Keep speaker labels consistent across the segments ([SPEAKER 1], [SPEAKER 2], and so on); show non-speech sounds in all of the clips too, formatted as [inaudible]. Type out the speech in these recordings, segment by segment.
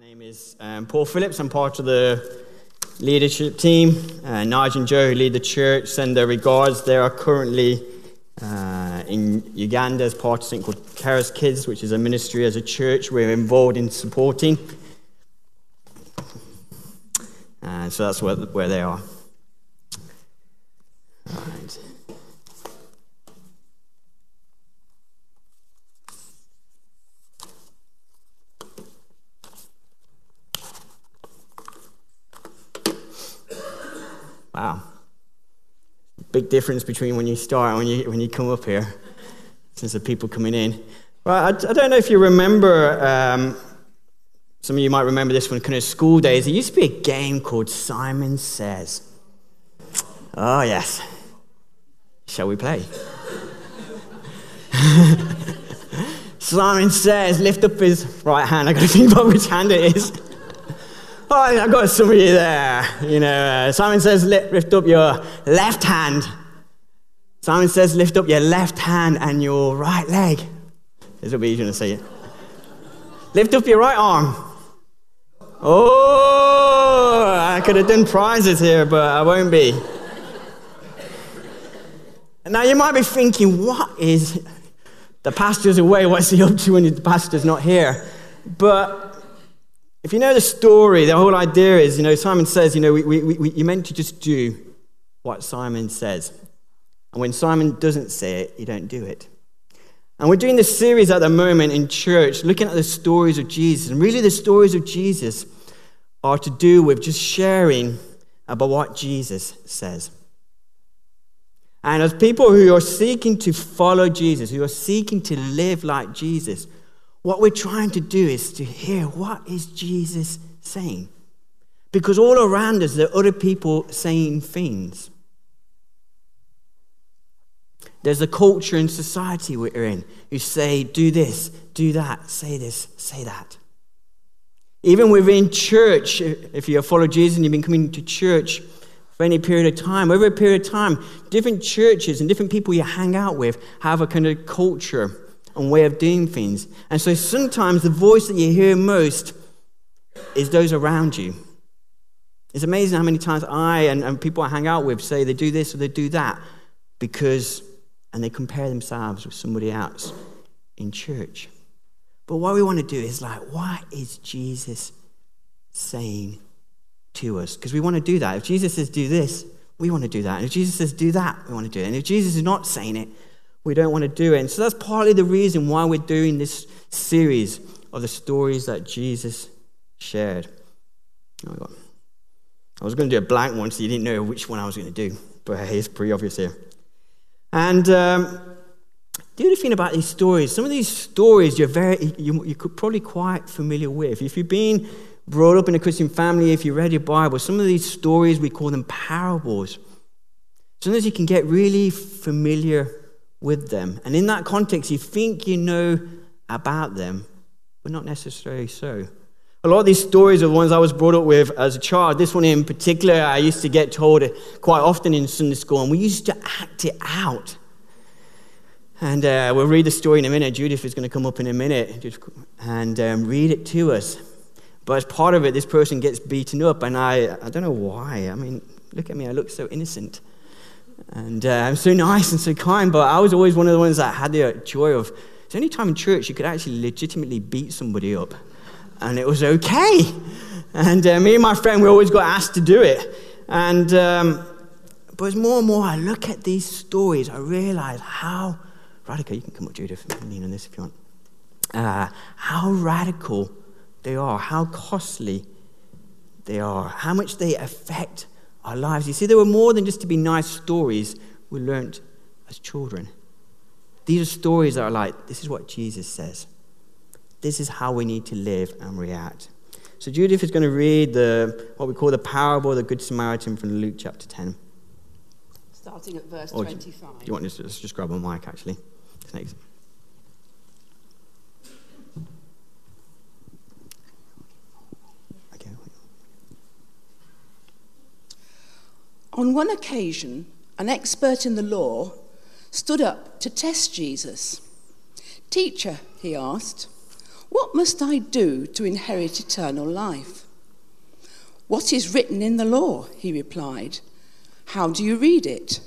[SPEAKER 1] name is um, Paul Phillips. I'm part of the leadership team. Uh, and Joe, who lead the church, send their regards. They are currently uh, in Uganda as part of something called Caris Kids, which is a ministry as a church we're involved in supporting. And uh, so that's where, where they are. Difference between when you start and when you, when you come up here, since the people coming in. Right, I, I don't know if you remember, um, some of you might remember this from kind of school days. There used to be a game called Simon Says. Oh, yes. Shall we play? [laughs] Simon says, lift up his right hand. I've got to think about which hand it is. Oh, I've got some of you there. You know, uh, Simon says, lift up your left hand. Simon says, lift up your left hand and your right leg. This will be easier to say it. Lift up your right arm. Oh, I could have done prizes here, but I won't be. now you might be thinking, what is the pastor's away? What's he up to when the pastor's not here? But if you know the story, the whole idea is, you know, Simon says, you know, we, we, we, you're meant to just do what Simon says. And when Simon doesn't say it, you don't do it. And we're doing this series at the moment in church, looking at the stories of Jesus. And really, the stories of Jesus are to do with just sharing about what Jesus says. And as people who are seeking to follow Jesus, who are seeking to live like Jesus, what we're trying to do is to hear what is Jesus saying? Because all around us, there are other people saying things. There's a culture in society we're in who say, do this, do that, say this, say that. Even within church, if you follow Jesus and you've been coming to church for any period of time, over a period of time, different churches and different people you hang out with have a kind of culture and way of doing things. And so sometimes the voice that you hear most is those around you. It's amazing how many times I and, and people I hang out with say they do this or they do that because, and they compare themselves with somebody else in church. But what we want to do is like, what is Jesus saying to us? Because we want to do that. If Jesus says do this, we want to do that. And if Jesus says do that, we want to do it. And if Jesus is not saying it, we don't want to do it. And so that's partly the reason why we're doing this series of the stories that Jesus shared. Oh I was going to do a blank one so you didn't know which one I was going to do, but hey, it's pretty obvious here. And um, the other thing about these stories, some of these stories you're very, you, you're probably quite familiar with. If you've been brought up in a Christian family, if you read your Bible, some of these stories we call them parables. Sometimes you can get really familiar with them. And in that context, you think you know about them, but not necessarily so. A lot of these stories are ones I was brought up with as a child. This one in particular, I used to get told quite often in Sunday school, and we used to act it out. And uh, we'll read the story in a minute. Judith is going to come up in a minute and um, read it to us. But as part of it, this person gets beaten up, and I, I don't know why. I mean, look at me, I look so innocent. And uh, I'm so nice and so kind, but I was always one of the ones that had the joy of it's the only time in church you could actually legitimately beat somebody up, and it was okay. And uh, me and my friend, we always got asked to do it. And um, but as more and more I look at these stories, I realize how radical. You can come up, Judith, and lean on this if you want. Uh, how radical they are, how costly they are, how much they affect our lives. You see, there were more than just to be nice stories we learnt as children. These are stories that are like, this is what Jesus says. This is how we need to live and react. So Judith is going to read the what we call the parable of the Good Samaritan from Luke chapter 10.
[SPEAKER 2] Starting at verse or 25. Do
[SPEAKER 1] you want to just, just grab a mic, actually? Thanks.
[SPEAKER 2] On one occasion, an expert in the law stood up to test Jesus. Teacher, he asked, What must I do to inherit eternal life? What is written in the law? He replied. How do you read it?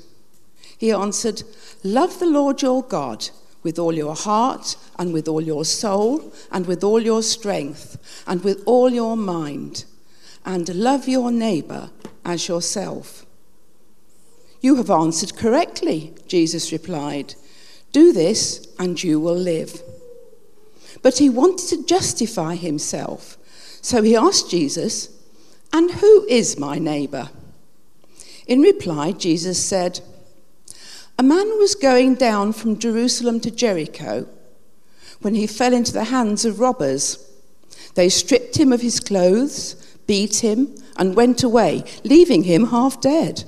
[SPEAKER 2] He answered, Love the Lord your God with all your heart, and with all your soul, and with all your strength, and with all your mind, and love your neighbor as yourself. You have answered correctly, Jesus replied. Do this, and you will live. But he wanted to justify himself. So he asked Jesus, And who is my neighbor? In reply, Jesus said, A man was going down from Jerusalem to Jericho when he fell into the hands of robbers. They stripped him of his clothes, beat him, and went away, leaving him half dead.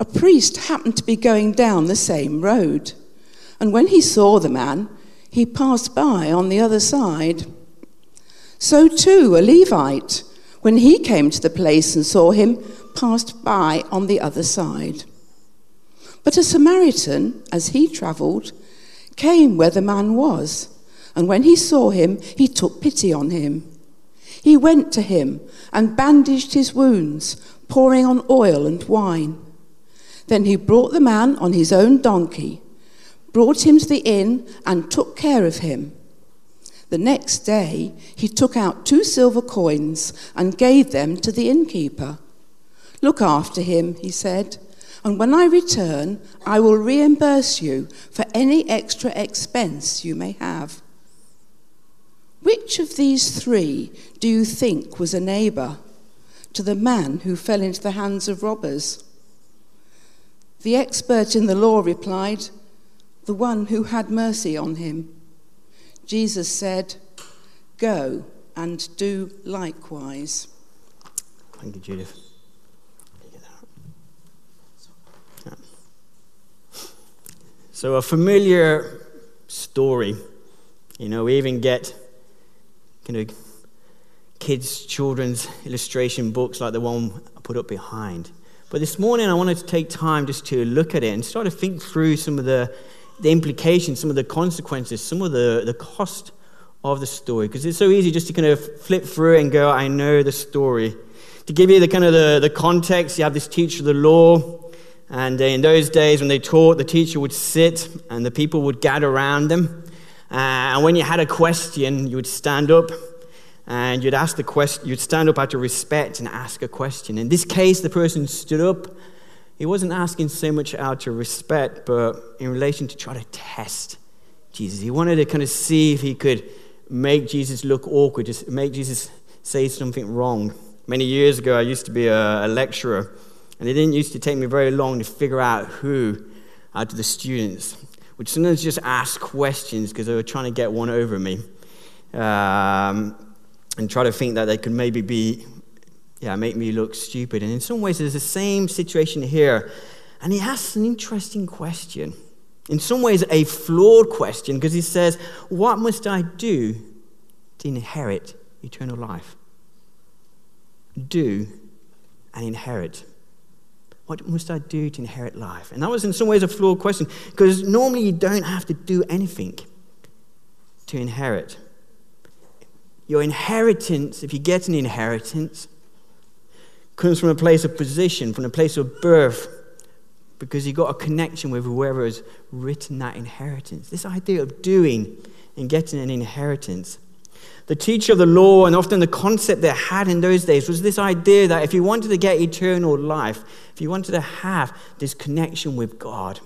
[SPEAKER 2] A priest happened to be going down the same road, and when he saw the man, he passed by on the other side. So too, a Levite, when he came to the place and saw him, passed by on the other side. But a Samaritan, as he travelled, came where the man was, and when he saw him, he took pity on him. He went to him and bandaged his wounds, pouring on oil and wine. Then he brought the man on his own donkey brought him to the inn, and took care of him. The next day, he took out two silver coins and gave them to the innkeeper. Look after him, he said, and when I return, I will reimburse you for any extra expense you may have. Which of these three do you think was a neighbor to the man who fell into the hands of robbers? The expert in the law replied, the one who had mercy on him. Jesus said, Go and do likewise.
[SPEAKER 1] Thank you, Judith. So, a familiar story. You know, we even get kind of kids' children's illustration books like the one I put up behind. But this morning, I wanted to take time just to look at it and start to think through some of the the implications, some of the consequences, some of the, the cost of the story. Because it's so easy just to kind of flip through and go, I know the story. To give you the kind of the, the context, you have this teacher of the law. And in those days, when they taught, the teacher would sit and the people would gather around them. Uh, and when you had a question, you would stand up and you'd ask the question, you'd stand up out of respect and ask a question. In this case, the person stood up he wasn't asking so much out of respect, but in relation to try to test Jesus. He wanted to kind of see if he could make Jesus look awkward, just make Jesus say something wrong. Many years ago, I used to be a, a lecturer, and it didn't used to take me very long to figure out who out of the students would sometimes just ask questions because they were trying to get one over me um, and try to think that they could maybe be yeah, make me look stupid. And in some ways, there's the same situation here. And he asks an interesting question. In some ways, a flawed question, because he says, What must I do to inherit eternal life? Do and inherit. What must I do to inherit life? And that was in some ways a flawed question, because normally you don't have to do anything to inherit. Your inheritance, if you get an inheritance, comes from a place of position, from a place of birth, because you got a connection with whoever has written that inheritance. This idea of doing and getting an inheritance. The teacher of the law, and often the concept they had in those days, was this idea that if you wanted to get eternal life, if you wanted to have this connection with God,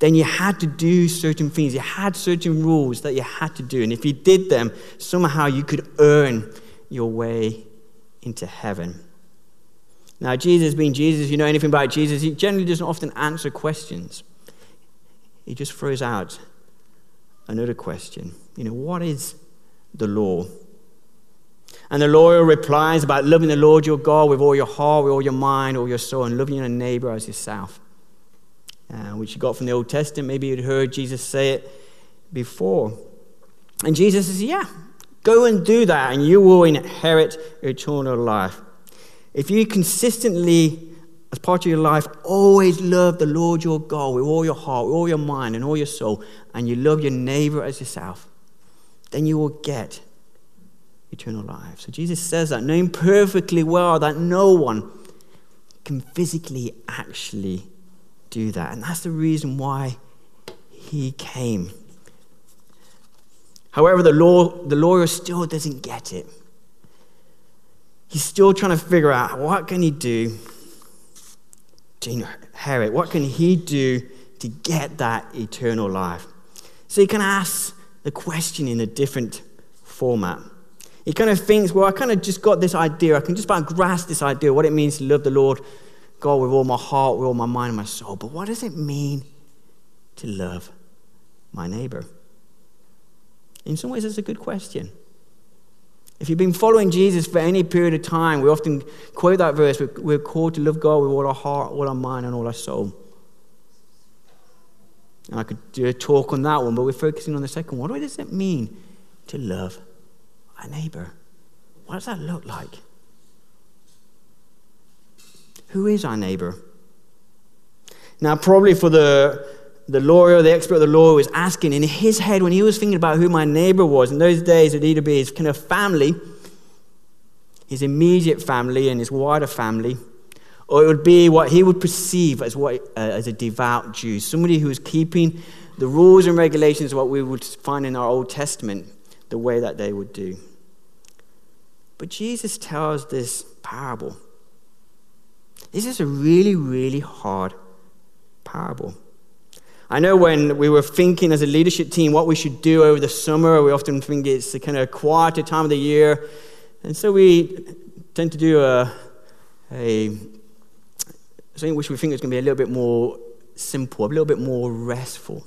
[SPEAKER 1] then you had to do certain things. You had certain rules that you had to do. And if you did them, somehow you could earn your way into heaven. Now, Jesus, being Jesus, you know anything about Jesus, he generally doesn't often answer questions. He just throws out another question. You know, what is the law? And the lawyer replies about loving the Lord your God with all your heart, with all your mind, all your soul, and loving your neighbor as yourself. Uh, which you got from the Old Testament. Maybe you'd heard Jesus say it before. And Jesus says, Yeah, go and do that, and you will inherit eternal life. If you consistently, as part of your life, always love the Lord your God with all your heart, with all your mind, and all your soul, and you love your neighbor as yourself, then you will get eternal life. So Jesus says that, knowing perfectly well that no one can physically actually do that. And that's the reason why he came. However, the, law, the lawyer still doesn't get it. He's still trying to figure out what can he do to inherit? What can he do to get that eternal life? So he can ask the question in a different format. He kind of thinks, well, I kind of just got this idea. I can just about grasp this idea, what it means to love the Lord God with all my heart, with all my mind and my soul. But what does it mean to love my neighbor? In some ways, it's a good question. If you've been following Jesus for any period of time, we often quote that verse we're called to love God with all our heart, all our mind, and all our soul. And I could do a talk on that one, but we're focusing on the second one. What does it mean to love our neighbor? What does that look like? Who is our neighbor? Now, probably for the, the lawyer, the expert of the law, was asking in his head when he was thinking about who my neighbor was. In those days, it'd either be his kind of family, his immediate family, and his wider family, or it would be what he would perceive as, what, uh, as a devout Jew, somebody who was keeping the rules and regulations of what we would find in our Old Testament the way that they would do. But Jesus tells this parable this is a really, really hard parable. I know when we were thinking as a leadership team what we should do over the summer, we often think it's the kind of quieter time of the year. And so we tend to do a, a something which we think is going to be a little bit more simple, a little bit more restful.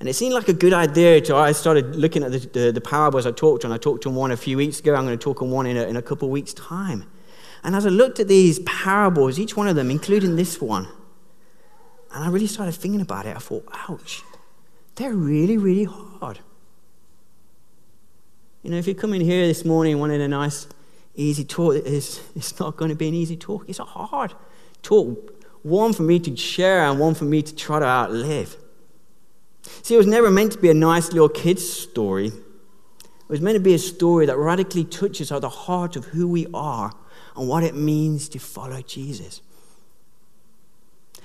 [SPEAKER 1] And it seemed like a good idea to, I started looking at the, the, the parables I talked on. I talked on one a few weeks ago. I'm going to talk on one in a, in a couple of weeks' time. And as I looked at these parables, each one of them, including this one, and I really started thinking about it, I thought, ouch, they're really, really hard. You know, if you come in here this morning wanting a nice, easy talk, it's, it's not going to be an easy talk. It's a hard talk. One for me to share and one for me to try to outlive. See, it was never meant to be a nice little kid's story. It was meant to be a story that radically touches at the heart of who we are and what it means to follow Jesus.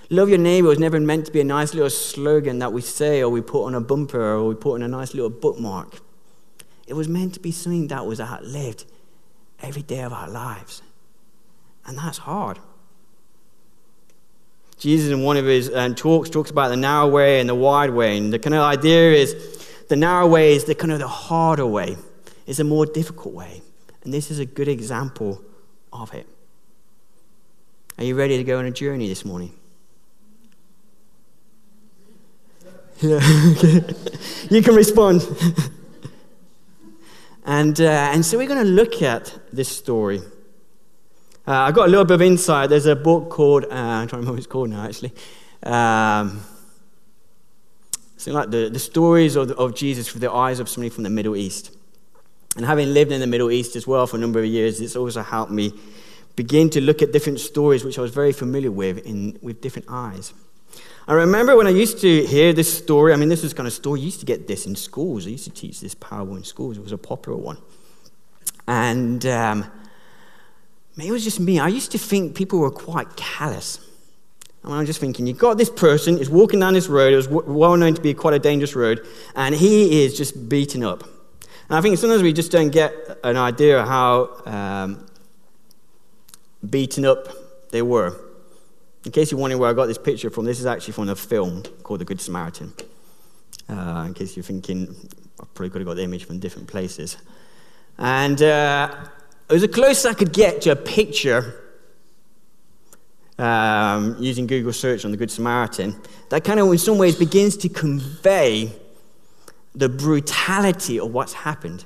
[SPEAKER 1] Love your neighbor was never meant to be a nice little slogan that we say or we put on a bumper or we put on a nice little bookmark. It was meant to be something that was outlived every day of our lives. And that's hard. Jesus, in one of his um, talks, talks about the narrow way and the wide way. And the kind of idea is the narrow way is the kind of the harder way, it's a more difficult way. And this is a good example of it. Are you ready to go on a journey this morning? Yeah, [laughs] you can respond. and, uh, and so we're going to look at this story. Uh, I got a little bit of insight. There's a book called, uh, I'm trying to remember what it's called now, actually. Um, something like the, the stories of, of Jesus through the eyes of somebody from the Middle East. And having lived in the Middle East as well for a number of years, it's also helped me begin to look at different stories which I was very familiar with in, with different eyes. I remember when I used to hear this story, I mean, this was kind of story, you used to get this in schools. I used to teach this parable in schools. It was a popular one. And um, it was just me. I used to think people were quite callous. And I'm just thinking, you've got this person, is walking down this road, it was well known to be quite a dangerous road, and he is just beaten up. And I think sometimes we just don't get an idea of how um, beaten up they were. In case you're wondering where I got this picture from, this is actually from a film called The Good Samaritan. Uh, in case you're thinking, I probably could have got the image from different places. And uh, it was the closest I could get to a picture um, using Google search on the Good Samaritan that kind of, in some ways, begins to convey the brutality of what's happened.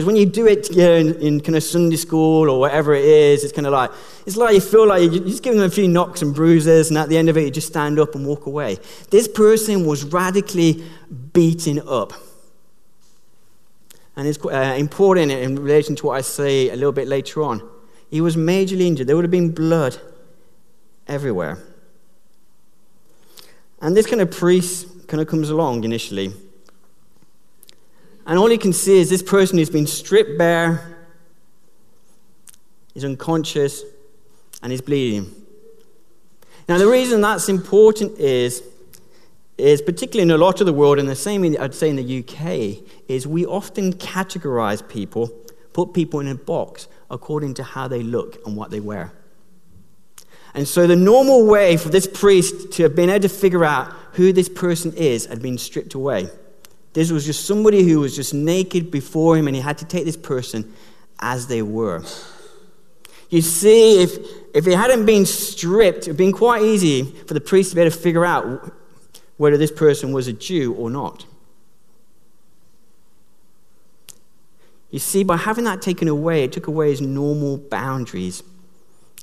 [SPEAKER 1] Because when you do it you know, in, in, kind of Sunday school or whatever it is, it's kind of like, it's like you feel like you're just give them a few knocks and bruises, and at the end of it, you just stand up and walk away. This person was radically beaten up. And it's uh, important in relation to what I say a little bit later on. He was majorly injured. There would have been blood everywhere. And this kind of priest kind of comes along initially and all he can see is this person who's been stripped bare, is unconscious, and is bleeding. Now, the reason that's important is, is particularly in a lot of the world, and the same in, I'd say in the UK, is we often categorize people, put people in a box according to how they look and what they wear. And so the normal way for this priest to have been able to figure out who this person is had been stripped away. This was just somebody who was just naked before him, and he had to take this person as they were. You see, if, if it hadn't been stripped, it would have been quite easy for the priest to be able to figure out whether this person was a Jew or not. You see, by having that taken away, it took away his normal boundaries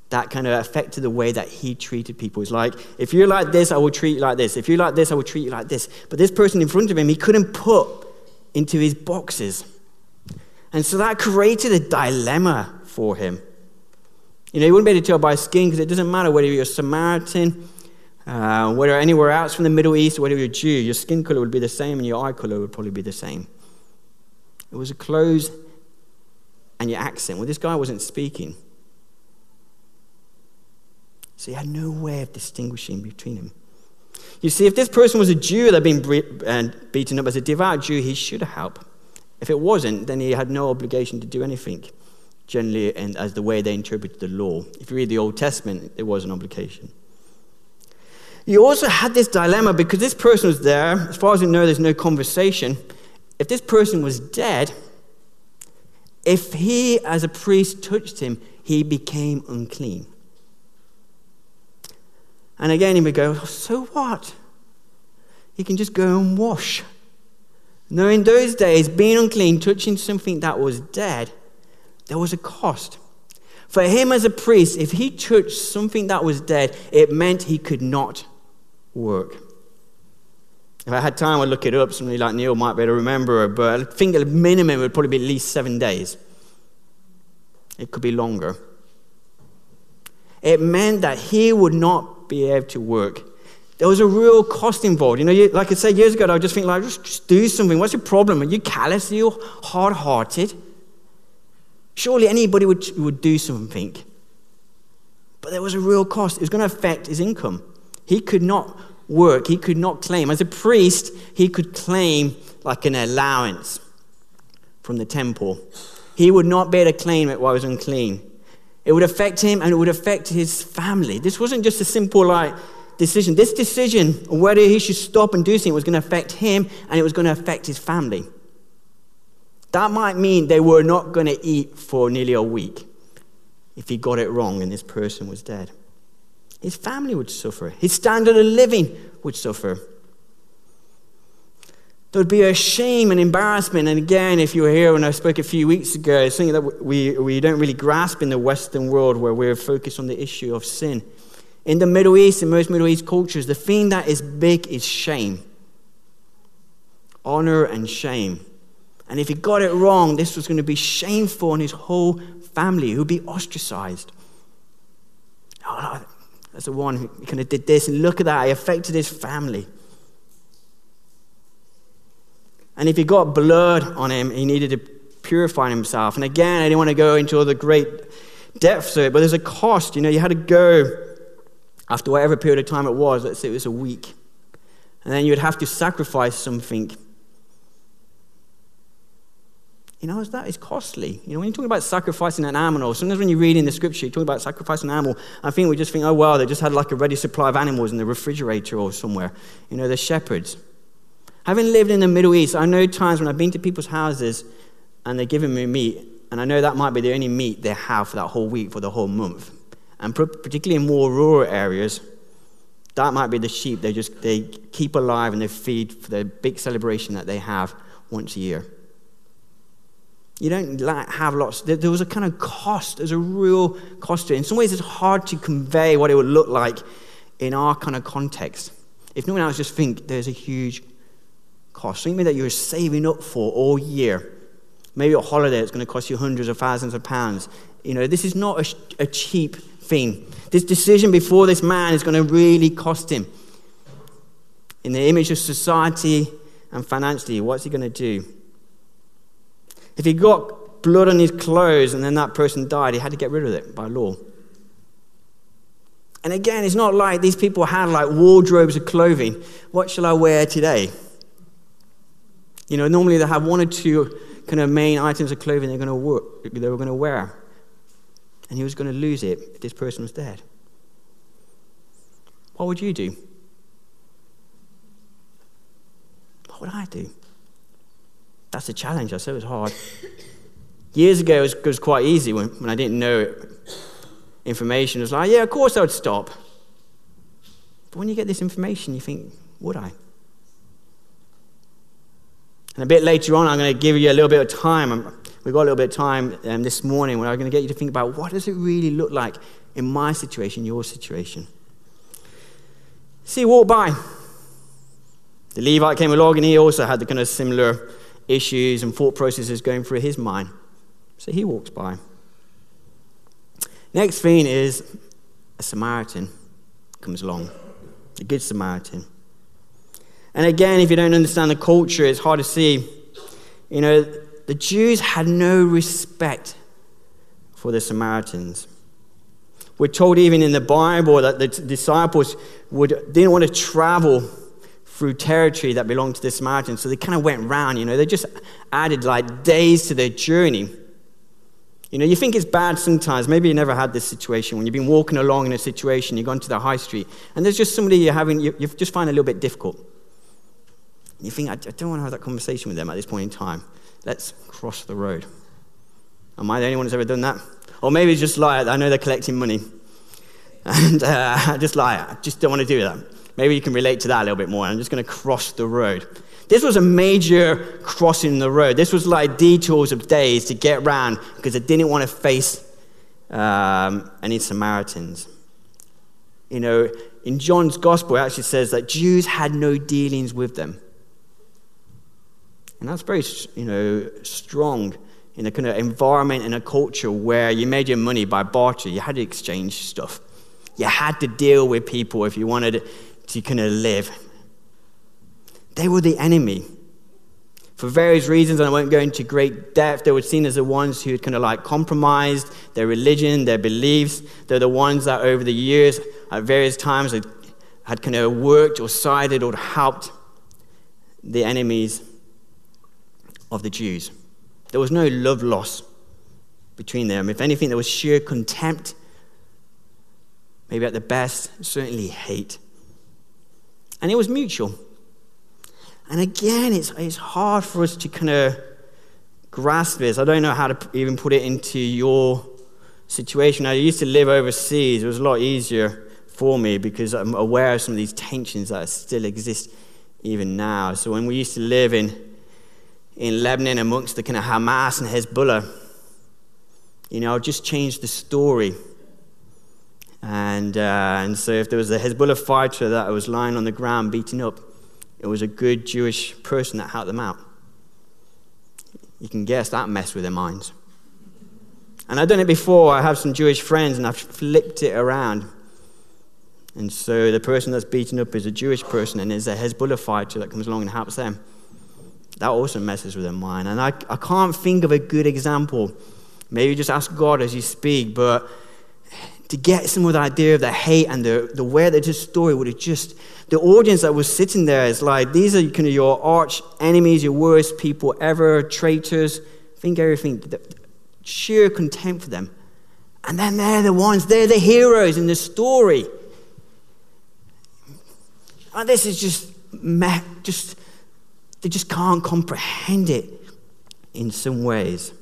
[SPEAKER 1] that kind of affected the way that he treated people. It's like, if you're like this, I will treat you like this. If you're like this, I will treat you like this. But this person in front of him, he couldn't put into his boxes. And so that created a dilemma for him. You know, he wouldn't be able to tell by skin because it doesn't matter whether you're Samaritan, uh, whether anywhere else from the Middle East, whether you're Jew, your skin color would be the same and your eye color would probably be the same. It was a clothes and your accent. Well, this guy wasn't speaking. So he had no way of distinguishing between them. You see, if this person was a Jew that had been beaten up as a devout Jew, he should help. If it wasn't, then he had no obligation to do anything, generally, and as the way they interpreted the law. If you read the Old Testament, there was an obligation. You also had this dilemma because this person was there. As far as we know, there's no conversation. If this person was dead, if he, as a priest, touched him, he became unclean. And again, he would go, oh, So what? He can just go and wash. Now, in those days, being unclean, touching something that was dead, there was a cost. For him as a priest, if he touched something that was dead, it meant he could not work. If I had time, I'd look it up. Somebody like Neil might be able to remember it, but I think at minimum would probably be at least seven days. It could be longer. It meant that he would not be able to work. There was a real cost involved. You know, you, like I said years ago, I would just think, like, just, just do something. What's your problem? Are you callous? Are you hard hearted? Surely anybody would, would do something. But there was a real cost. It was going to affect his income. He could not work, he could not claim. As a priest, he could claim like an allowance from the temple. He would not be able to claim it while he was unclean. It would affect him and it would affect his family. This wasn't just a simple like decision. This decision whether he should stop and do something was going to affect him and it was going to affect his family. That might mean they were not going to eat for nearly a week if he got it wrong and this person was dead. His family would suffer. His standard of living would suffer. There would be a shame and embarrassment. And again, if you were here when I spoke a few weeks ago, it's something that we, we don't really grasp in the Western world where we're focused on the issue of sin. In the Middle East, in most Middle East cultures, the thing that is big is shame honor and shame. And if he got it wrong, this was going to be shameful on his whole family, who would be ostracized. Oh, that's the one who kind of did this, and look at that, he affected his family. And if he got blood on him, he needed to purify himself. And again, I didn't want to go into all the great depths of it, but there's a cost. You know, you had to go after whatever period of time it was, let's say it was a week. And then you would have to sacrifice something. You know, that is costly. You know, when you talk about sacrificing an animal, sometimes when you read in the scripture, you talk about sacrificing an animal, I think we just think, oh, well, they just had like a ready supply of animals in the refrigerator or somewhere. You know, they're shepherds. Having lived in the Middle East, I know times when I've been to people's houses and they're giving me meat, and I know that might be the only meat they have for that whole week, for the whole month. And particularly in more rural areas, that might be the sheep they just they keep alive and they feed for the big celebration that they have once a year. You don't have lots. There was a kind of cost. There's a real cost to it. In some ways, it's hard to convey what it would look like in our kind of context. If no one else, just think there's a huge cost, something that you're saving up for all year. Maybe a holiday that's going to cost you hundreds of thousands of pounds. You know, this is not a, a cheap thing. This decision before this man is going to really cost him. In the image of society and financially, what's he going to do? If he got blood on his clothes and then that person died, he had to get rid of it by law. And again, it's not like these people had like wardrobes of clothing. What shall I wear today? You know, normally they have one or two kind of main items of clothing they're going to work, they were going to wear. And he was going to lose it if this person was dead. What would you do? What would I do? That's a challenge. I said it was hard. Years ago, it was, it was quite easy when, when I didn't know it. information. It was like, yeah, of course I would stop. But when you get this information, you think, would I? And a bit later on, I'm going to give you a little bit of time. We've got a little bit of time um, this morning where I'm going to get you to think about what does it really look like in my situation, your situation. See, walk by. The Levite came along and he also had the kind of similar issues and thought processes going through his mind. So he walks by. Next thing is a Samaritan comes along, a good Samaritan. And again, if you don't understand the culture, it's hard to see. You know, the Jews had no respect for the Samaritans. We're told even in the Bible that the disciples would, didn't want to travel through territory that belonged to the Samaritans, so they kind of went round, you know, they just added like days to their journey. You know, you think it's bad sometimes. Maybe you never had this situation when you've been walking along in a situation, you've gone to the high street, and there's just somebody you're having, you, you just find a little bit difficult. You think, I, don't want to have that conversation with them at this point in time. Let's cross the road. Am I the only one who's ever done that? Or maybe it's just like, I know they're collecting money. [laughs] And uh, just like, I just don't want to do that. Maybe you can relate to that a little bit more. I'm just going to cross the road. This was a major crossing the road. This was like detours of days to get around because I didn't want to face um, any Samaritans. You know, in John's gospel, it actually says that Jews had no dealings with them. And that's very, you know, strong in a kind of environment and a culture where you made your money by barter. You had to exchange stuff. You had to deal with people if you wanted to kind of live. They were the enemy. For various reasons, and I won't go into great depth, they were seen as the ones who had kind of like compromised their religion, their beliefs. They're the ones that over the years, at various times, had, had kind of worked or sided or helped the enemies of the Jews. There was no love loss between them. If anything, there was sheer contempt, maybe at the best, certainly hate. And it was mutual. And again, it's, it's hard for us to kind of grasp this. I don't know how to even put it into your situation. I used to live overseas, it was a lot easier for me because I'm aware of some of these tensions that still exist even now. So when we used to live in in Lebanon amongst the kind of Hamas and Hezbollah. You know, just change the story. And, uh, and so if there was a Hezbollah fighter that was lying on the ground beaten up, it was a good Jewish person that helped them out. You can guess that messed with their minds. And I've done it before. I have some Jewish friends and I've flipped it around. And so the person that's beaten up is a Jewish person and there's a Hezbollah fighter that comes along and helps them that also messes with their mind. And I, I can't think of a good example. Maybe just ask God as you speak, but to get some of the idea of the hate and the, the way that this story would have just, the audience that was sitting there is like, these are kind of your arch enemies, your worst people ever, traitors. Think everything, the, sheer contempt for them. And then they're the ones, they're the heroes in the story. And this is just, just they just can't comprehend it in some ways.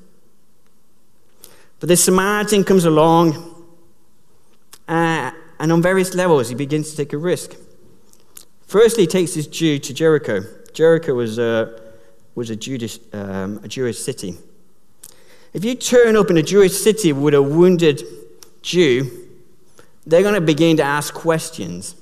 [SPEAKER 1] But the Samaritan comes along, uh, and on various levels, he begins to take a risk. Firstly, he takes his Jew to Jericho. Jericho was a, was a, Jewish, um, a Jewish city. If you turn up in a Jewish city with a wounded Jew, they're going to begin to ask questions.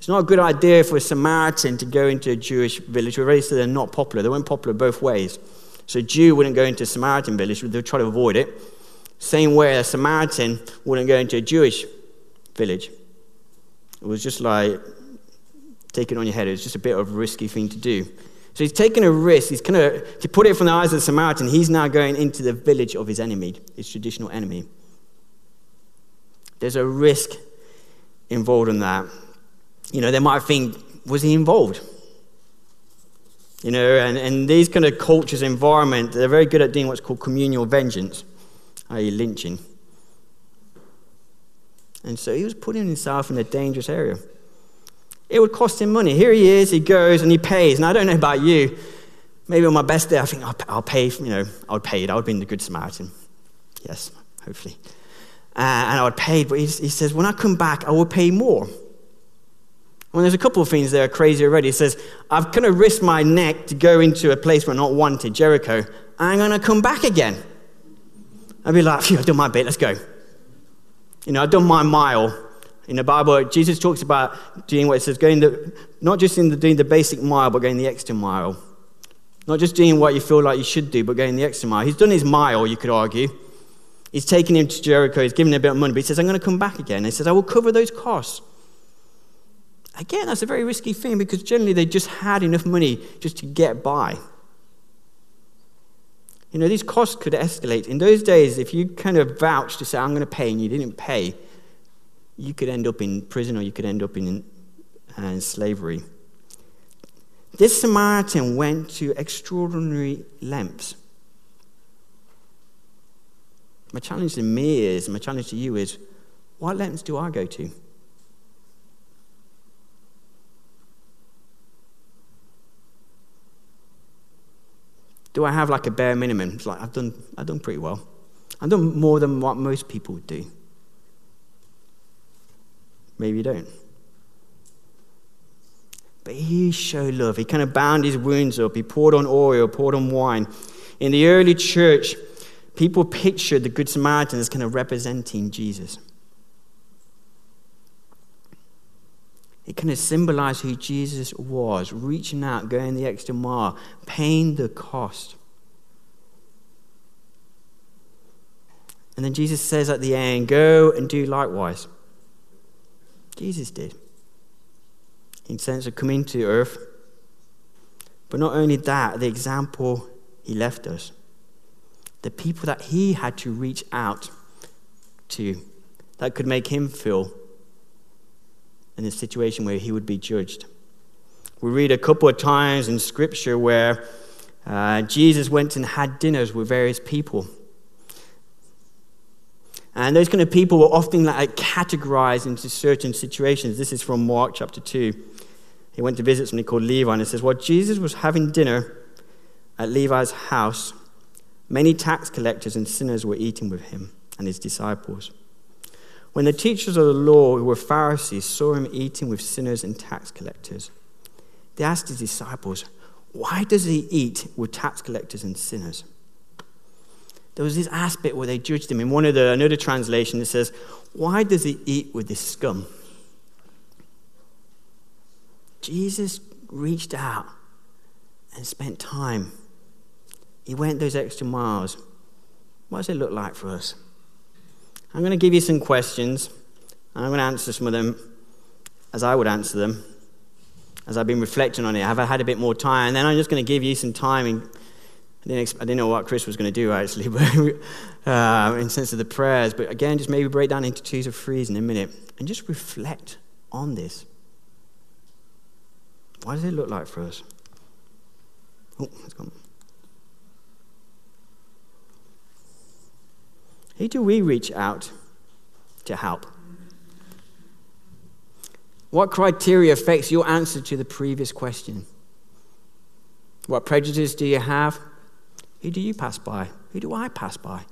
[SPEAKER 1] It's not a good idea for a Samaritan to go into a Jewish village. We've already said they're not popular. They weren't popular both ways. So a Jew wouldn't go into a Samaritan village, they'd try to avoid it. Same way a Samaritan wouldn't go into a Jewish village. It was just like taking on your head. It was just a bit of a risky thing to do. So he's taking a risk. He's kind of, to put it from the eyes of the Samaritan, he's now going into the village of his enemy, his traditional enemy. There's a risk involved in that. You know, they might think, was he involved? You know, and, and these kind of cultures, environment, they're very good at doing what's called communal vengeance, i.e., lynching. And so he was putting himself in a dangerous area. It would cost him money. Here he is, he goes and he pays. And I don't know about you. Maybe on my best day, I think I'll, I'll pay, you know, I would pay it. I would be in the Good Samaritan. Yes, hopefully. Uh, and I would pay, but he, he says, when I come back, I will pay more. Well, there's a couple of things that are crazy already. He says, I've kind of risked my neck to go into a place where I'm not wanted, Jericho. I'm going to come back again. I'd be like, I've done my bit, let's go. You know, I've done my mile. In the Bible, Jesus talks about doing what it says, going the, not just in the, doing the basic mile, but going the extra mile. Not just doing what you feel like you should do, but going the extra mile. He's done his mile, you could argue. He's taken him to Jericho, he's given him a bit of money, but he says, I'm going to come back again. he says, I will cover those costs. Again, that's a very risky thing because generally they just had enough money just to get by. You know, these costs could escalate. In those days, if you kind of vouched to say, I'm going to pay, and you didn't pay, you could end up in prison or you could end up in, uh, slavery. This Samaritan went to extraordinary lengths. My challenge to me is, my challenge to you is, what lengths do I go to? Do I have like a bare minimum? It's like I've done, I've done pretty well. I've done more than what most people would do. Maybe you don't. But he showed love. He kind of bound his wounds up. He poured on oil, poured on wine. In the early church, people pictured the Good Samaritan as kind of representing Jesus. It kind of symbolized who Jesus was, reaching out, going the extra mile, paying the cost. And then Jesus says at the end, Go and do likewise. Jesus did. In sense of coming to earth. But not only that, the example he left us. The people that he had to reach out to that could make him feel in a situation where he would be judged. We read a couple of times in Scripture where uh, Jesus went and had dinners with various people. And those kind of people were often like categorized into certain situations. This is from Mark chapter 2. He went to visit somebody called Levi, and it says, While Jesus was having dinner at Levi's house, many tax collectors and sinners were eating with him and his disciples. When the teachers of the law, who were Pharisees, saw him eating with sinners and tax collectors, they asked his disciples, Why does he eat with tax collectors and sinners? There was this aspect where they judged him. In one of the another translation, it says, Why does he eat with this scum? Jesus reached out and spent time. He went those extra miles. What does it look like for us? I'm going to give you some questions. I'm going to answer some of them as I would answer them, as I've been reflecting on it. Have I had a bit more time? And then I'm just going to give you some time. In, I, didn't, I didn't know what Chris was going to do, actually, [laughs] but uh, in sense of the prayers. But again, just maybe break down into twos or threes in a minute and just reflect on this. What does it look like for us? Oh, it's gone. Who do we reach out to help? What criteria affects your answer to the previous question? What prejudice do you have? Who do you pass by? Who do I pass by?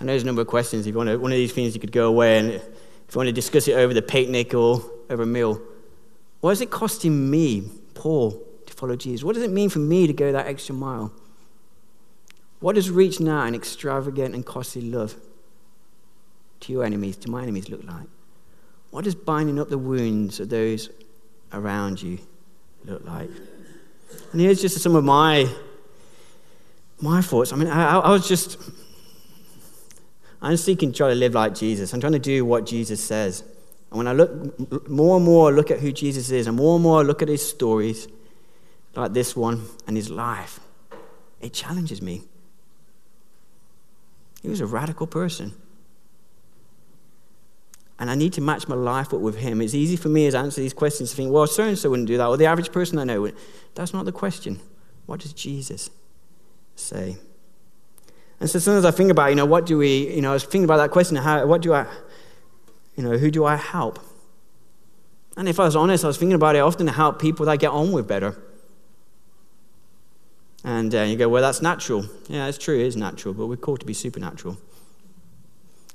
[SPEAKER 1] I know there's a number of questions. If you want to, one of these things, you could go away and if you want to discuss it over the picnic or over a meal. What is it costing me, Paul, to follow Jesus? What does it mean for me to go that extra mile? What does reaching out an extravagant and costly love to your enemies, to my enemies, look like? What does binding up the wounds of those around you look like? And here's just some of my my thoughts. I mean, I, I was just I'm seeking to try to live like Jesus. I'm trying to do what Jesus says. And when I look more and more look at who Jesus is, and more and more look at his stories, like this one and his life, it challenges me. He was a radical person. And I need to match my life up with him. It's easy for me as I answer these questions to think, well, so and so wouldn't do that, or the average person I know would. That's not the question. What does Jesus say? And so sometimes I think about, you know, what do we, you know, I was thinking about that question, how, what do I, you know, who do I help? And if I was honest, I was thinking about it often to help people that I get on with better. And uh, you go, well, that's natural. Yeah, it's true, it is natural, but we're called to be supernatural.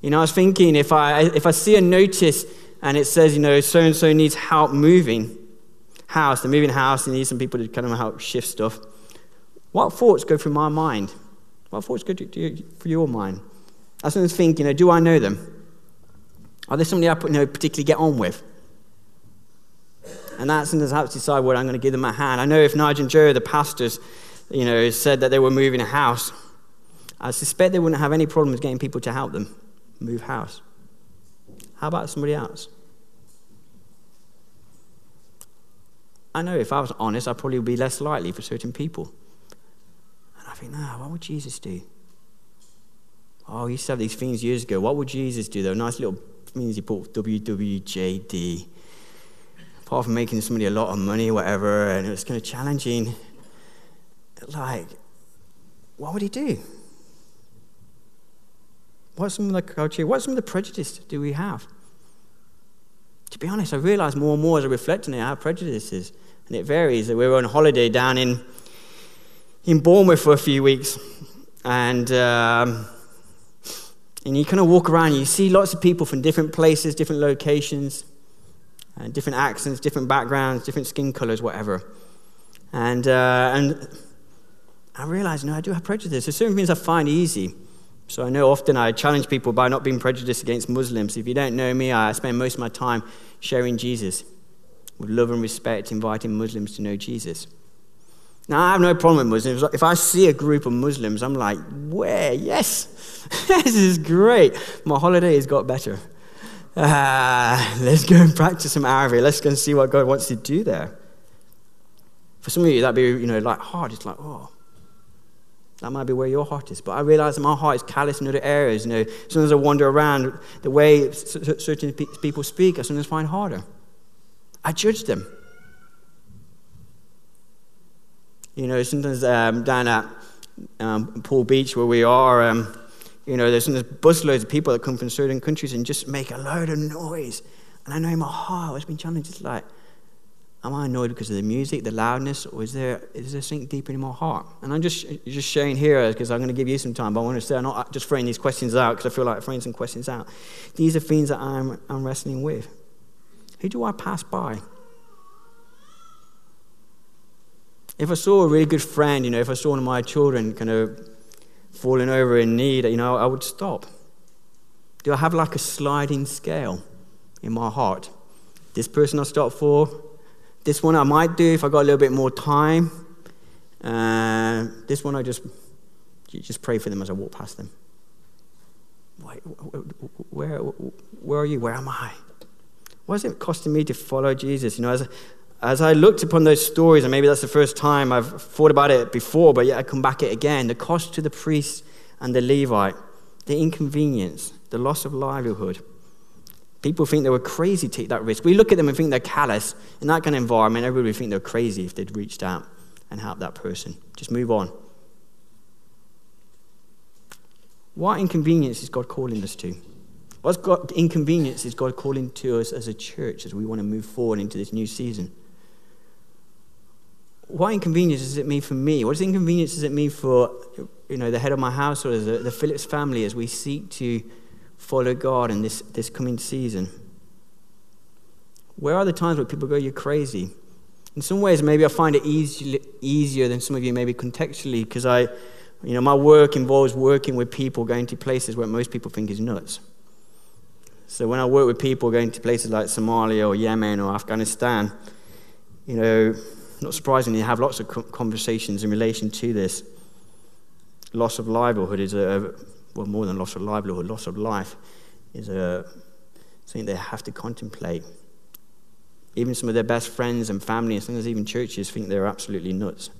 [SPEAKER 1] You know, I was thinking if I, if I see a notice and it says, you know, so and so needs help moving house, they're moving house, and need some people to kind of help shift stuff. What thoughts go through my mind? What thoughts go through your mind? I was thinking, you know, do I know them? Are there somebody I you know, particularly get on with? And that's sometimes to decide whether I'm going to give them a hand. I know if Nigel and Joe, the pastors, you know, said that they were moving a house, I suspect they wouldn't have any problems getting people to help them move house. How about somebody else? I know if I was honest, I'd probably would be less likely for certain people. And I think, no, what would Jesus do? Oh, he used to have these things years ago. What would Jesus do? There nice little things he put WWJD. Apart from making somebody a lot of money, whatever, and it was kind of challenging. Like, what would he do? What's some of the culture? What's some of the prejudice do we have? To be honest, I realize more and more as I reflect on it, our prejudices, and it varies. We were on holiday down in in Bournemouth for a few weeks, and um, and you kind of walk around, and you see lots of people from different places, different locations, and different accents, different backgrounds, different skin colors, whatever, and uh, and I realize, no, I do have prejudice. There's certain things I find easy so I know often I challenge people by not being prejudiced against Muslims. If you don't know me, I spend most of my time sharing Jesus with love and respect, inviting Muslims to know Jesus. Now, I have no problem with Muslims. If I see a group of Muslims, I'm like, where? Yes, [laughs] this is great. My holiday has got better. Uh, let's go and practice some Arabic. Let's go and see what God wants to do there. For some of you, that'd be, you know, like hard. It's like, oh, that might be where your heart is. But I realize that my heart is callous in other areas. You know, sometimes I wander around the way certain people speak, I sometimes find harder. I judge them. You know, sometimes um, down at um, Poole Beach where we are, um, you know, there's sometimes busloads of people that come from certain countries and just make a load of noise. And I know in my heart, it's been challenged. It's like, Am I annoyed because of the music, the loudness, or is there, is there something deeper in my heart? And I'm just, just sharing here uh, because I'm going to give you some time, but I want to say I'm not uh, just throwing these questions out because I feel like throwing some questions out. These are things that I'm, I'm wrestling with. Who do I pass by? If I saw a really good friend, you know, if I saw one of my children kind of falling over in need, you know, I would stop. Do I have like a sliding scale in my heart? This person I stop for, this one I might do if I got a little bit more time. Uh, this one I just just pray for them as I walk past them. Wait, where, where are you? Where am I? What is it costing me to follow Jesus? You know, as, as I looked upon those stories, and maybe that's the first time I've thought about it before, but yet I come back it again. The cost to the priest and the Levite, the inconvenience, the loss of livelihood. People think they were crazy to take that risk. We look at them and think they're callous. In that kind of environment, everybody would think they're crazy if they'd reached out and helped that person. Just move on. What inconvenience is God calling us to? What inconvenience is God calling to us as a church as we want to move forward into this new season? What inconvenience does it mean for me? What inconvenience does it mean for you know, the head of my household, or the, the Phillips family, as we seek to follow God in this, this coming season? Where are the times where people go, You're crazy? In some ways, maybe I find it easy, easier than some of you, maybe contextually, because I, you know, my work involves working with people going to places where most people think is nuts. So when I work with people going to places like Somalia or Yemen or Afghanistan, you know, not surprisingly, I have lots of conversations in relation to this. Loss of livelihood is a, well, more than loss of livelihood, loss of life is uh, a, thing they have to contemplate. Even some of their best friends and family, and sometimes even churches, think they're absolutely nuts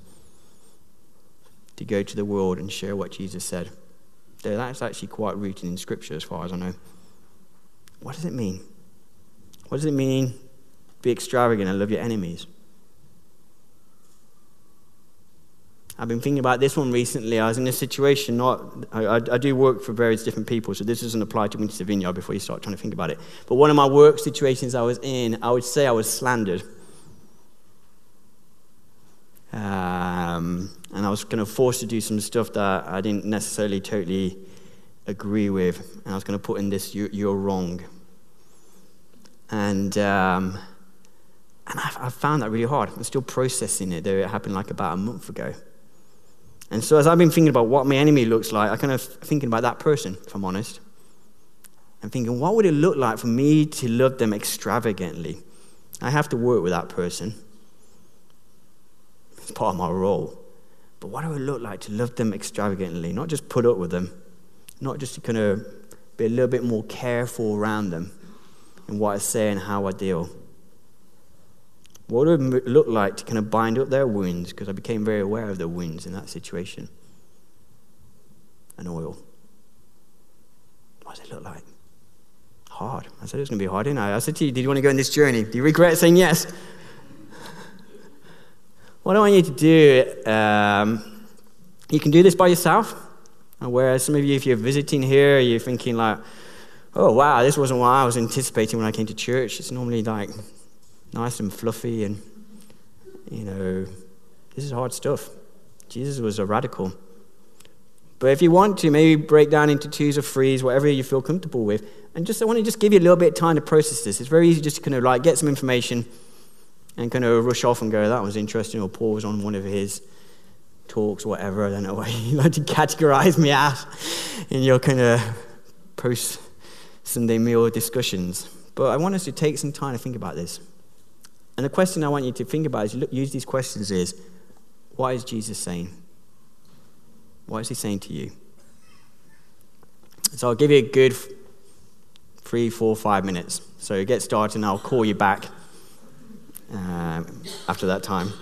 [SPEAKER 1] to go to the world and share what Jesus said. So That's actually quite rooted in Scripture, as far as I know. What does it mean? What does it mean be extravagant and love your enemies? I've been thinking about this one recently. I was in a situation, not, I, I, do work for various different people, so this doesn't apply to Winchester Vineyard before you start trying to think about it. But one of my work situations I was in, I would say I was slandered. Um, and I was kind of forced to do some stuff that I didn't necessarily totally agree with. And I was going to put in this, you, you're wrong. And, um, and I, I found that really hard. I'm still processing it, though it happened like about a month ago. And so, as I've been thinking about what my enemy looks like, I kind of thinking about that person, if I'm honest. And thinking, what would it look like for me to love them extravagantly? I have to work with that person. It's part of my role. But what do it look like to love them extravagantly? Not just put up with them, not just to kind of be a little bit more careful around them in what I say and how I deal. What would it look like to kind of bind up their wounds? Because I became very aware of the wounds in that situation. And oil. What does it look like? Hard. I said it was going to be hard, didn't I? I said to you, did you want to go on this journey? Do you regret saying yes? [laughs] what do I want you to do, um, you can do this by yourself. Whereas some of you, if you're visiting here, you're thinking like, oh, wow, this wasn't what I was anticipating when I came to church. It's normally like nice and fluffy, and, you know, this is hard stuff. Jesus was a radical. But if you want to, maybe break down into twos or threes, whatever you feel comfortable with. And just, I want to just give you a little bit of time to process this. It's very easy just to kind of like get some information and kind of rush off and go, that was interesting, or pause on one of his talks, whatever. I don't know why [laughs] you like to categorize me as in your kind of post Sunday meal discussions. But I want us to take some time to think about this. And the question I want you to think about as you use these questions is what is Jesus saying? What is he saying to you? So I'll give you a good three, four, five minutes. So get started and I'll call you back um, after that time.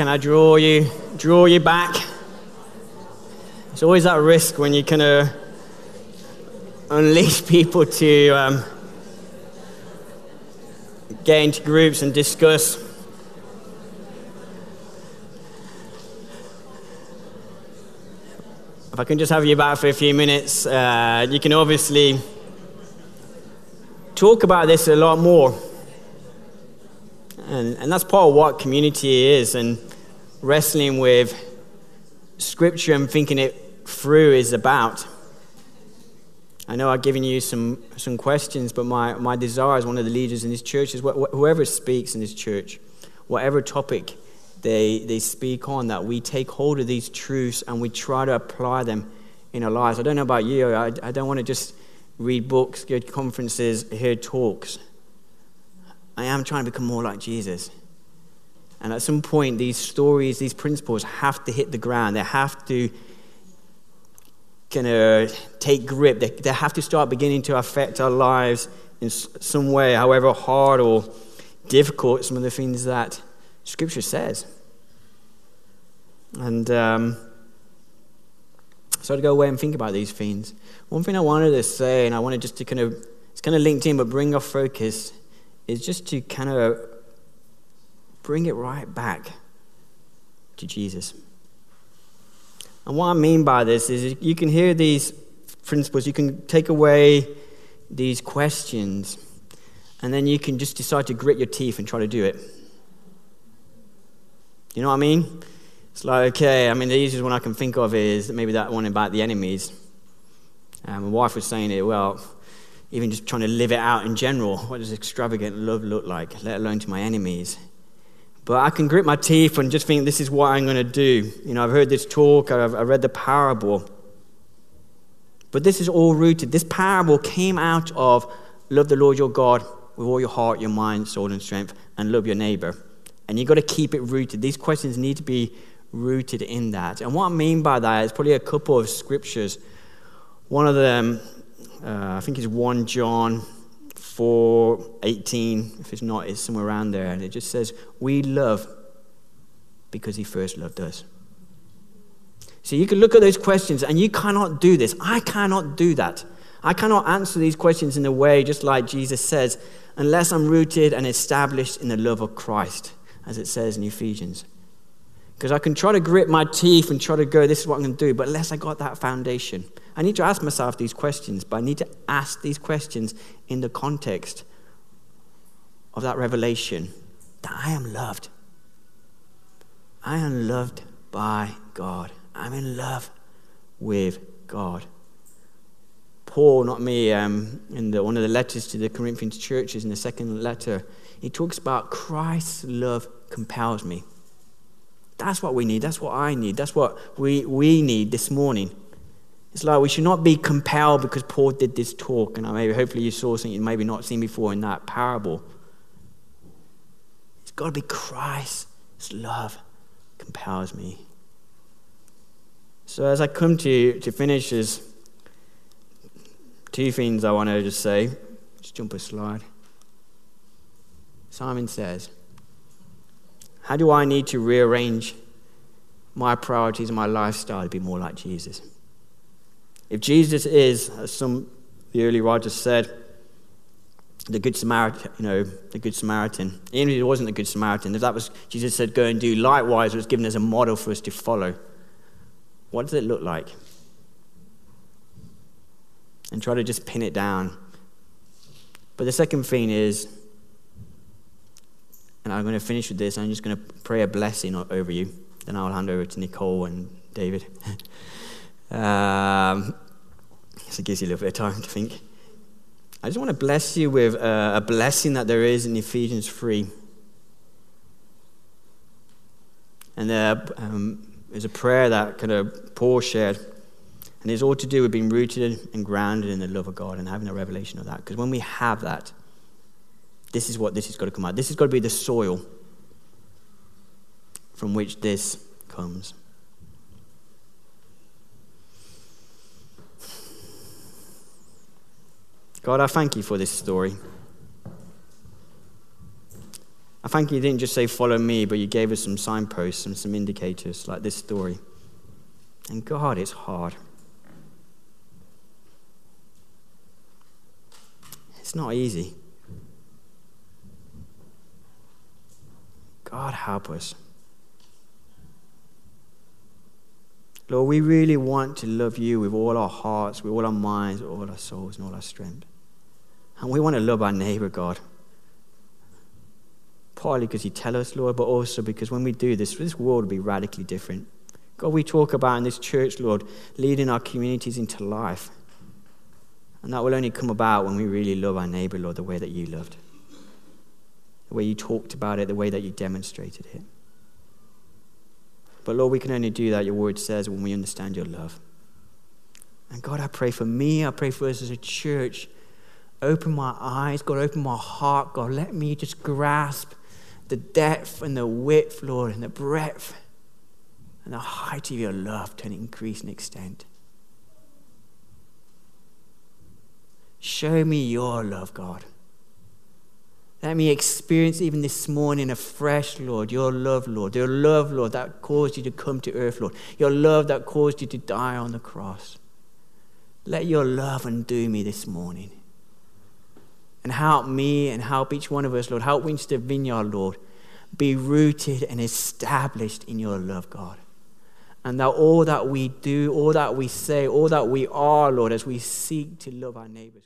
[SPEAKER 1] Can I draw you, draw you back? It's always that risk when you kind of unleash [laughs] people to um, get into groups and discuss. If I can just have you back for a few minutes, uh, you can obviously talk about this a lot more. And, and that's part of what community is. And wrestling with scripture and thinking it through is about. I know I've given you some, some questions, but my, my desire as one of the leaders in this church is wh- wh- whoever speaks in this church, whatever topic they, they speak on, that we take hold of these truths and we try to apply them in our lives. I don't know about you, I, I don't want to just read books, go to conferences, hear talks. I am trying to become more like Jesus. And at some point, these stories, these principles have to hit the ground. They have to kind of take grip. They, they have to start beginning to affect our lives in some way, however hard or difficult some of the things that Scripture says. And um, so to go away and think about these things. One thing I wanted to say, and I wanted just to kind of, it's kind of linked in, but bring our focus is just to kind of bring it right back to Jesus. And what I mean by this is you can hear these principles, you can take away these questions, and then you can just decide to grit your teeth and try to do it. You know what I mean? It's like, okay, I mean, the easiest one I can think of is maybe that one about the enemies. Um, my wife was saying it, well, even just trying to live it out in general. What does extravagant love look like, let alone to my enemies? But I can grit my teeth and just think this is what I'm going to do. You know, I've heard this talk, I've, I've read the parable. But this is all rooted. This parable came out of love the Lord your God with all your heart, your mind, soul, and strength, and love your neighbor. And you've got to keep it rooted. These questions need to be rooted in that. And what I mean by that is probably a couple of scriptures. One of them, uh, I think, is 1 John 4 18. If it's not, it's somewhere around there. And it just says, We love because he first loved us. So you can look at those questions and you cannot do this. I cannot do that. I cannot answer these questions in a way just like Jesus says, unless I'm rooted and established in the love of Christ, as it says in Ephesians. Because I can try to grit my teeth and try to go, this is what I'm going to do, but unless I got that foundation, I need to ask myself these questions, but I need to ask these questions in the context of that revelation that I am loved. I am loved by God. I'm in love with God. Paul, not me, um, in the, one of the letters to the Corinthians churches, in the second letter, he talks about Christ's love compels me. That's what we need. That's what I need. That's what we, we need this morning. It's like we should not be compelled because Paul did this talk, and maybe hopefully you saw something you maybe not seen before in that parable. It's got to be Christ's love compels me. So as I come to to finish, there's two things I want to just say. Just jump a slide. Simon says, How do I need to rearrange my priorities and my lifestyle to be more like Jesus? If Jesus is, as some the early writers said, the good Samaritan, you know, the good Samaritan. Even if he wasn't the good Samaritan, if that was Jesus said, go and do likewise, it was given as a model for us to follow. What does it look like? And try to just pin it down. But the second thing is, and I'm going to finish with this, I'm just going to pray a blessing over you. Then I'll hand over to Nicole and David. [laughs] um, so it gives you a little bit of time to think. I just want to bless you with uh, a blessing that there is in Ephesians 3. And there um, is a prayer that kind of Paul shared. And it's all to do with being rooted and grounded in the love of God and having a revelation of that. Because when we have that, this is what this has got to come out. This has got to be the soil from which this comes. God, I thank you for this story. I thank you, you didn't just say, follow me, but you gave us some signposts and some indicators like this story. And God, it's hard. It's not easy. God, help us. Lord, we really want to love you with all our hearts, with all our minds, with all our souls, and all our strength. And we want to love our neighbor, God. Partly because you tell us, Lord, but also because when we do this, this world will be radically different. God, we talk about in this church, Lord, leading our communities into life. And that will only come about when we really love our neighbor, Lord, the way that you loved, the way you talked about it, the way that you demonstrated it. But Lord, we can only do that, your word says, when we understand your love. And God, I pray for me, I pray for us as a church Open my eyes, God, open my heart, God. Let me just grasp the depth and the width, Lord, and the breadth and the height of your love to an increase increasing extent. Show me your love, God. Let me experience even this morning afresh, Lord, your love, Lord. Your love, Lord, that caused you to come to earth, Lord. Your love that caused you to die on the cross. Let your love undo me this morning and help me and help each one of us, Lord. Help Winchester Vineyard, Lord, be rooted and established in your love, God. And that all that we do, all that we say, all that we are, Lord, as we seek to love our neighbors.